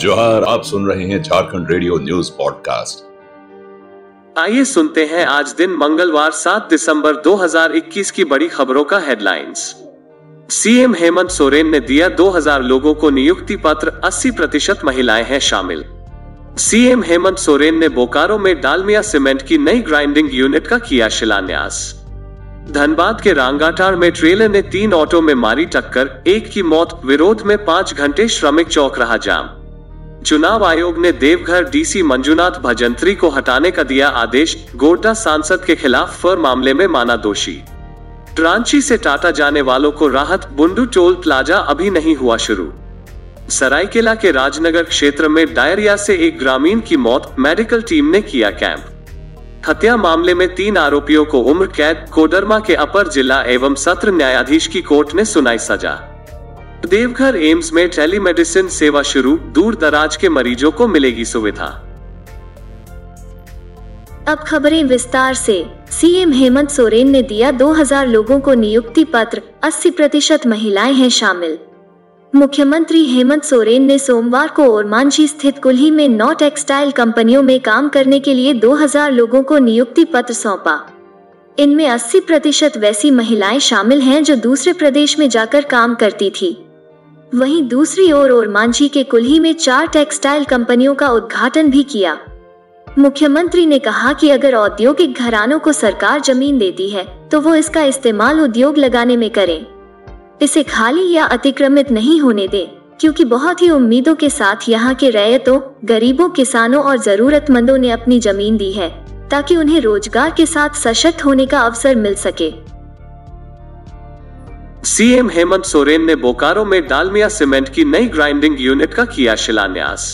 जोहार, आप सुन रहे हैं झारखंड रेडियो न्यूज़ पॉडकास्ट। आइए सुनते हैं आज दिन मंगलवार 7 दिसंबर 2021 की बड़ी खबरों का हेडलाइंस सीएम हेमंत सोरेन ने दिया 2000 लोगों को नियुक्ति पत्र 80 प्रतिशत महिलाएँ हैं शामिल। सीएम हेमंत सोरेन ने बोकारो में डालमिया सीमेंट की नई ग्राइंडिंग यूनिट का किया शिलान्यास। धनबाद के रांगाटार में ट्रेलर ने तीन ऑटो में मारी टक्कर, एक की मौत, विरोध में पाँच घंटे श्रमिक चौक रहा जाम। चुनाव आयोग ने देवघर डीसी मंजुनाथ भजंत्री को हटाने का दिया आदेश, गोड्डा सांसद के खिलाफ फर मामले में माना दोषी। रांची से टाटा जाने वालों को राहत, बुंडू टोल प्लाजा अभी नहीं हुआ शुरू। सरायकेला के राजनगर क्षेत्र में डायरिया से एक ग्रामीण की मौत, मेडिकल टीम ने किया कैंप। हत्या मामले में तीन आरोपियों को उम्र कैद कोडरमा के अपर जिला एवं सत्र न्यायाधीश की कोर्ट ने सुनाई सजा। देवघर एम्स में टेलीमेडिसिन सेवा शुरू, दूर दराज के मरीजों को मिलेगी सुविधा। अब खबरें विस्तार से। सीएम हेमंत सोरेन ने दिया 2000 लोगों को नियुक्ति पत्र 80 प्रतिशत महिलाएँ हैं शामिल। मुख्यमंत्री हेमंत सोरेन ने सोमवार को ओरमांझी स्थित कुल्ही में नौ टेक्सटाइल कंपनियों में काम करने के लिए 2000 लोगों को नियुक्ति पत्र सौंपा। इनमें 80 प्रतिशत वैसी महिलाएँ शामिल हैं जो दूसरे प्रदेश में जाकर काम करती थी। वहीं दूसरी ओर और मांझी के कुल्ही में चार टेक्सटाइल कंपनियों का उद्घाटन भी किया। मुख्यमंत्री ने कहा कि अगर औद्योगिक घरानों को सरकार ज़मीन देती है तो वो इसका इस्तेमाल उद्योग लगाने में करें। इसे खाली या अतिक्रमित नहीं होने दें, क्योंकि बहुत ही उम्मीदों के साथ यहाँ के रैयतों, गरीबों, किसानों और जरूरतमंदों ने अपनी ज़मीन दी है, ताकि उन्हें रोज़गार के साथ सशक्त होने का अवसर मिल सके। सीएम हेमंत सोरेन ने बोकारो में डालमिया सीमेंट की नई ग्राइंडिंग यूनिट का किया शिलान्यास।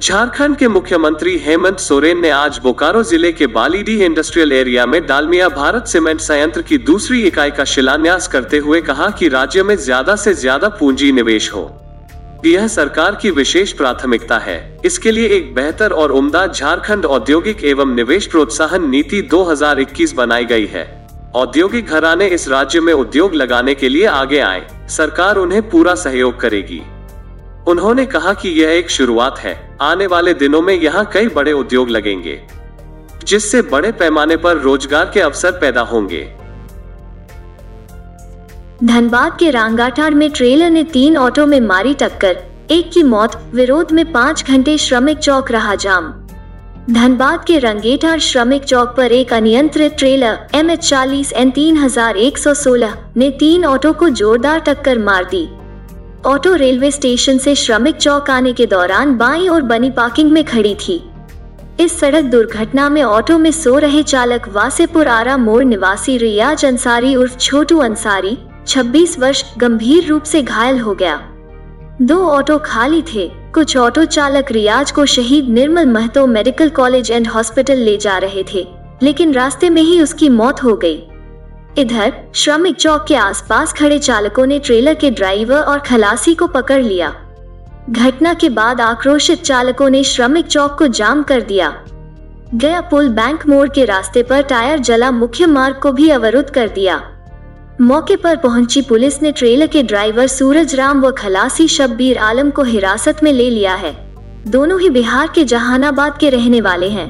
झारखंड के मुख्यमंत्री हेमंत सोरेन ने आज बोकारो ज़िले के बालीडी इंडस्ट्रियल एरिया में डालमिया भारत सीमेंट संयंत्र की दूसरी इकाई का शिलान्यास करते हुए कहा कि राज्य में ज़्यादा से ज़्यादा पूंजी निवेश हो। यह सरकार की विशेष प्राथमिकता है। इसके लिए एक बेहतर और उम्दा झारखंड औद्योगिक एवं निवेश प्रोत्साहन नीति 2021 बनाई गई है। औद्योगिक घराने इस राज्य में उद्योग लगाने के लिए आगे आए। सरकार उन्हें पूरा सहयोग करेगी। उन्होंने कहा कि यह एक शुरुआत है। आने वाले दिनों में यहाँ कई बड़े उद्योग लगेंगे, जिससे बड़े पैमाने पर रोज़गार के अवसर पैदा होंगे। धनबाद के रांगाटार में ट्रेलर ने तीन ऑटो में मारी टक्कर। एक की मौत, विरोध में पाँच घंटे श्रमिक चौक रहा जाम। धनबाद के रंगेठार श्रमिक चौक पर एक अनियंत्रित ट्रेलर एम एच चालीस एन तीन हज़ार एक सौ सोलह, ने तीन ऑटो को जोरदार टक्कर मार दी। ऑटो रेलवे स्टेशन से श्रमिक चौक आने के दौरान बाई और बनी पार्किंग में खड़ी थी। इस सड़क दुर्घटना में ऑटो में सो रहे चालक वासेपुर आरा मोड़ निवासी रियाज अंसारी उर्फ़ छोटू अंसारी 26 वर्ष गंभीर रूप से घायल हो गया। दो ऑटो खाली थे। कुछ ऑटो चालक रियाज को शहीद Nirmal Mahato medical college and hospital ले जा रहे थे, लेकिन रास्ते में ही उसकी मौत हो गई। इधर, श्रमिक चौक के आसपास खड़े चालकों ने ट्रेलर के ड्राइवर और खलासी को पकड़ लिया। घटना के बाद आक्रोशित चालकों ने श्रमिक चौक को जाम कर दिया। गया पुल बैंक मोड़ के रास्ते पर टायर जला मुख्य मार्ग को भी अवरुद्ध कर दिया। मौके पर पहुँची पुलिस ने ट्रेलर के ड्राइवर सूरज राम व खलासी शब्बीर आलम को हिरासत में ले लिया है। दोनों ही बिहार के जहानाबाद के रहने वाले हैं।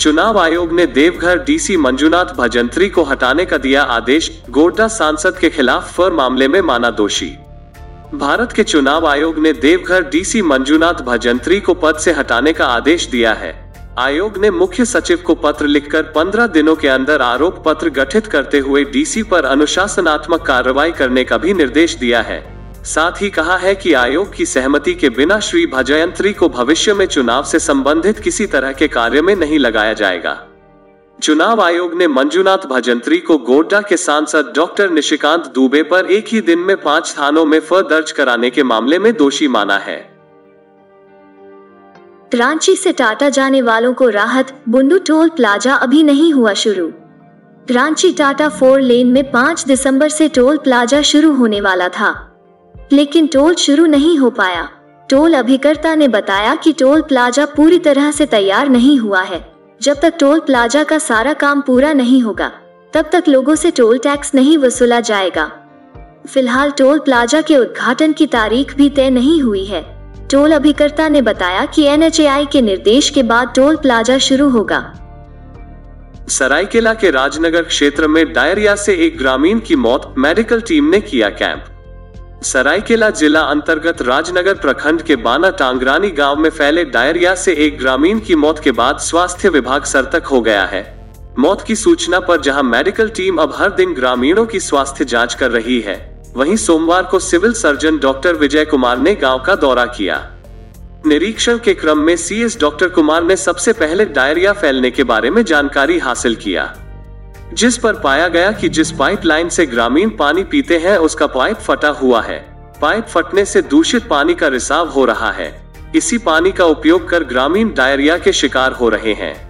चुनाव आयोग ने देवघर डीसी मंजुनाथ भजंत्री को हटाने का दिया आदेश, गोड्डा सांसद के खिलाफ फर मामले में माना दोषी। भारत के चुनाव आयोग ने देवघर डीसी मंजुनाथ भजंत्री को पद से हटाने का आदेश दिया है। आयोग ने मुख्य सचिव को पत्र लिखकर 15 दिनों के अंदर आरोप पत्र गठित करते हुए डीसी पर अनुशासनात्मक कार्रवाई करने का भी निर्देश दिया है। साथ ही कहा है कि आयोग की सहमति के बिना श्री भजयंत्री को भविष्य में चुनाव से संबंधित किसी तरह के कार्य में नहीं लगाया जाएगा। चुनाव आयोग ने मंजुनाथ भजंत्री को गोड्डा के सांसद डॉक्टर निशिकांत दुबे पर एक ही दिन में पाँच थानों में फ दर्ज कराने के मामले में दोषी माना है। रांची से टाटा जाने वालों को राहत बुंडू टोल प्लाजा अभी नहीं हुआ शुरू। रांची टाटा फोर लेन में 5 दिसंबर से टोल प्लाजा शुरू होने वाला था। लेकिन टोल शुरू नहीं हो पाया। टोल अभिकर्ता ने बताया कि टोल प्लाजा पूरी तरह से तैयार नहीं हुआ है। जब तक टोल प्लाजा का सारा काम पूरा नहीं होगा, तब तक लोगों से टोल टैक्स नहीं वसूला जाएगा। फ़िलहाल टोल प्लाजा के उद्घाटन की तारीख भी तय नहीं हुई है। टोल अभिकर्ता ने बताया कि एन के निर्देश के बाद टोल प्लाजा शुरू होगा। सरायकेला के राजनगर क्षेत्र में डायरिया से एक ग्रामीण की मौत मेडिकल टीम ने किया कैंप। सरायकेला जिला अंतर्गत राजनगर प्रखंड के बाना टांगरानी गाँव में फैले डायरिया से एक ग्रामीण की मौत के बाद स्वास्थ्य विभाग सर्तक हो गया है। मौत की सूचना पर जहाँ मेडिकल टीम अब हर दिन ग्रामीणों की स्वास्थ्य जाँच कर रही है। वहीं सोमवार को civil surgeon doctor Vijay Kumar ने गाँव का दौरा किया। निरीक्षण के क्रम में सीएस डॉक्टर कुमार ने सबसे पहले डायरिया फैलने के बारे में जानकारी हासिल किया, जिस पर पाया गया कि जिस पाइपलाइन से ग्रामीण पानी पीते हैं, उसका पाइप फटा हुआ है। पाइप फटने से दूषित पानी का रिसाव हो रहा है। इसी पानी का उपयोग कर ग्रामीण डायरिया के शिकार हो रहे हैं।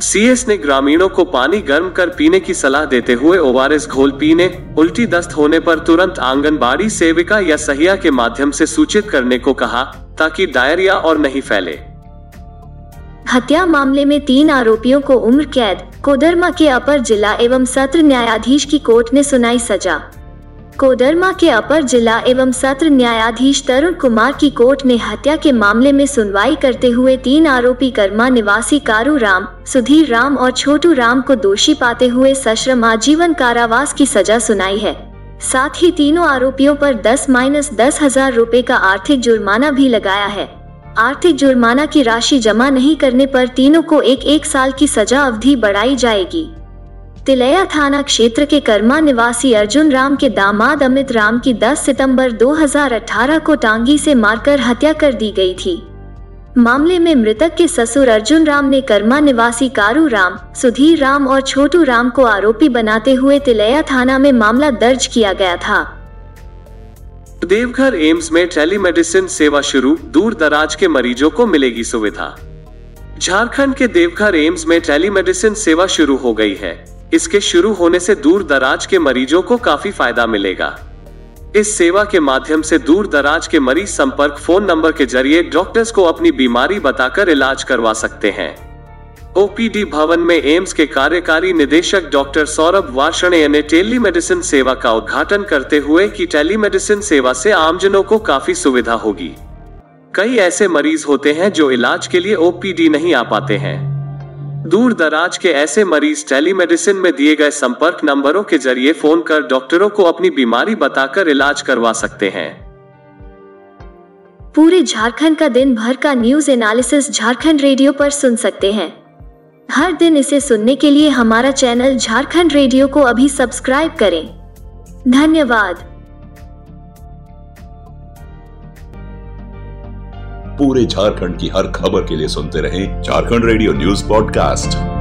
सीएस ने ग्रामीणों को पानी गर्म कर पीने की सलाह देते हुए ओआरएस घोल पीने, उल्टी दस्त होने पर तुरंत आंगनबाड़ी सेविका या सहिया के माध्यम से सूचित करने को कहा ताकि डायरिया और नहीं फैले। हत्या मामले में तीन आरोपियों को उम्र कैद कोडरमा के अपर जिला एवं सत्र न्यायाधीश की कोर्ट ने सुनाई सजा। कोडरमा के अपर जिला एवं सत्र न्यायाधीश तरुण कुमार की कोर्ट ने हत्या के मामले में सुनवाई करते हुए तीन आरोपी कर्मा निवासी कारू राम, सुधीर राम और छोटू राम को दोषी पाते हुए सश्रम आजीवन कारावास की सजा सुनाई है। साथ ही तीनों आरोपियों पर 10 माइनस दस हज़ार रूपए का आर्थिक जुर्माना भी लगाया है। आर्थिक जुर्माना की राशि जमा नहीं करने पर तीनों को एक एक साल की सजा अवधि बढ़ाई जाएगी। तिलैया थाना क्षेत्र के कर्मा निवासी अर्जुन राम के दामाद अमित राम की 10 सितंबर 2018 को टांगी से मारकर हत्या कर दी गई थी। मामले में मृतक के ससुर अर्जुन राम ने कर्मा निवासी कारू राम, सुधीर राम और छोटू राम को आरोपी बनाते हुए तिलैया थाना में मामला दर्ज किया गया था। देवघर एम्स में टेलीमेडिसिन सेवा शुरू, दूर दराज के मरीजों को मिलेगी सुविधा। झारखंड के देवघर एम्स में टेलीमेडिसिन सेवा शुरू हो गई है। इसके शुरू होने से दूर दराज के मरीजों को काफ़ी फ़ायदा मिलेगा। इस सेवा के माध्यम से दूर दराज के मरीज़ संपर्क फ़ोन नंबर के ज़रिए डॉक्टर्स को अपनी बीमारी बताकर इलाज करवा सकते हैं। ओपीडी भवन में एम्स के कार्यकारी निदेशक डॉक्टर सौरभ वार्षणे ने टेलीमेडिसिन सेवा का उद्घाटन करते हुए कि टेलीमेडिसिन सेवा से आमजनों को काफ़ी सुविधा होगी। कई ऐसे मरीज़ होते हैं जो इलाज के लिए ओपीडी नहीं आ पाते हैं। दूर दराज के ऐसे मरीज़ टेलीमेडिसिन में दिए गए संपर्क नंबरों के ज़रिए फ़ोन कर डॉक्टरों को अपनी बीमारी बताकर इलाज करवा सकते हैं। पूरे झारखंड का दिन भर का न्यूज़ एनालिसिस झारखंड रेडियो पर सुन सकते हैं। हर दिन इसे सुनने के लिए हमारा चैनल झारखंड रेडियो को अभी सब्सक्राइब करें। धन्यवाद। पूरे झारखंड की हर खबर के लिए सुनते रहें झारखंड रेडियो न्यूज़ पॉडकास्ट।